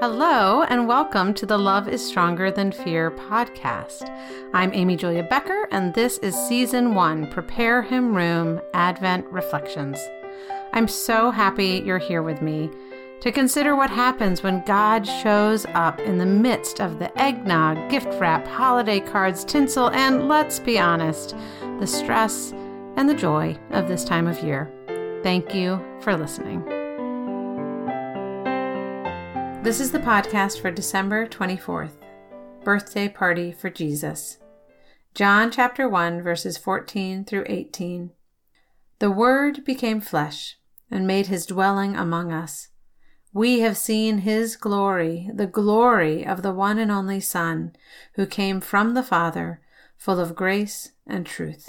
Hello, and welcome to the Love is Stronger Than Fear podcast. I'm Amy Julia Becker, and this is season one Prepare Him Room Advent Reflections. I'm so happy you're here with me to consider what happens when God shows up in the midst of the eggnog, gift wrap, holiday cards, tinsel, and let's be honest, the stress and the joy of this time of year. Thank you for listening. This is the podcast for December 24th, Birthday Party for Jesus. John chapter 1, verses 14 through 18. The Word became flesh and made his dwelling among us. We have seen his glory, the glory of the one and only Son, who came from the Father, full of grace and truth.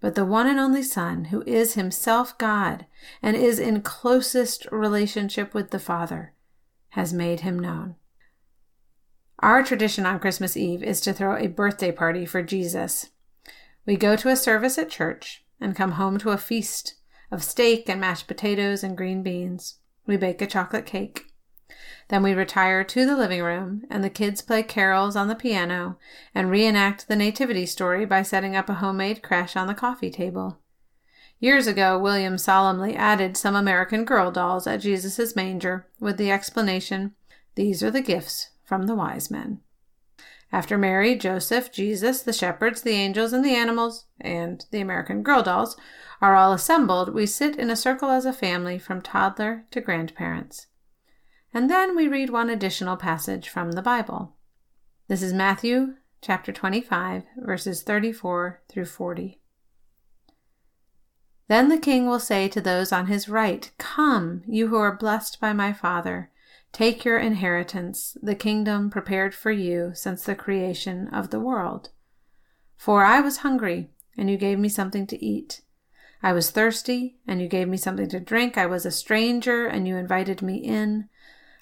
but the one and only Son, who is himself God and is in closest relationship with the Father has made him known. Our tradition on Christmas Eve is to throw a birthday party for Jesus. We go to a service at church and come home to a feast of steak and mashed potatoes and green beans. We bake a chocolate cake. Then we retire to the living room, and the kids play carols on the piano and reenact the Nativity story by setting up a homemade creche on the coffee table. Years ago, William solemnly added some American Girl dolls at Jesus' manger with the explanation, These are the gifts from the wise men. After Mary, Joseph, Jesus, the shepherds, the angels, and the animals, and the American Girl dolls are all assembled, we sit in a circle as a family from toddler to grandparents. And then we read one additional passage from the Bible. This is Matthew chapter 25, verses 34 through 40. Then the king will say to those on his right, Come, you who are blessed by my Father, take your inheritance, the kingdom prepared for you since the creation of the world. For I was hungry, and you gave me something to eat. I was thirsty, and you gave me something to drink. I was a stranger, and you invited me in.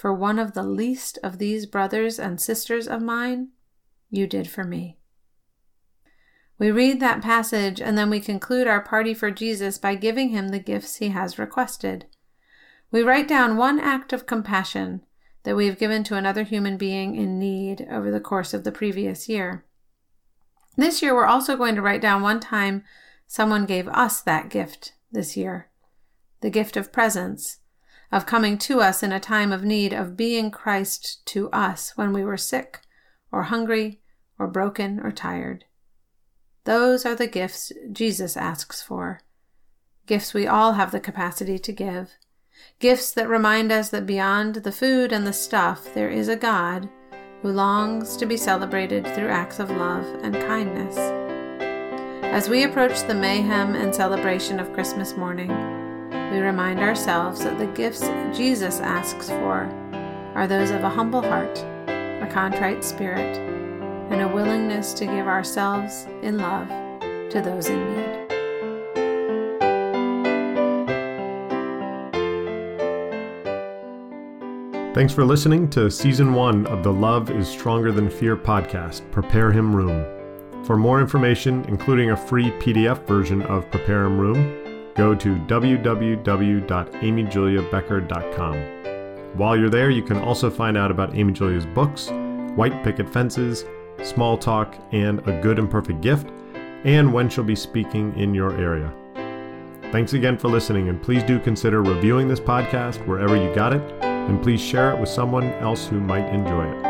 for one of the least of these brothers and sisters of mine, you did for me. We read that passage and then we conclude our party for Jesus by giving him the gifts he has requested. We write down one act of compassion that we have given to another human being in need over the course of the previous year. This year, we're also going to write down one time someone gave us that gift this year the gift of presence, of coming to us in a time of need, of being Christ to us when we were sick or hungry or broken or tired. Those are the gifts Jesus asks for. Gifts we all have the capacity to give. Gifts that remind us that beyond the food and the stuff, there is a God who longs to be celebrated through acts of love and kindness. As we approach the mayhem and celebration of Christmas morning, we remind ourselves that the gifts Jesus asks for are those of a humble heart, a contrite spirit, and a willingness to give ourselves in love to those in need. Thanks for listening to season one of the Love is Stronger Than Fear podcast, Prepare Him Room. For more information, including a free PDF version of Prepare Him Room, go to www.amyjuliabecker.com. While you're there, you can also find out about Amy Julia's books, White Picket Fences, small talk, and a good and perfect gift, and when she'll be speaking in your area. Thanks again for listening, and please do consider reviewing this podcast wherever you got it, and please share it with someone else who might enjoy it.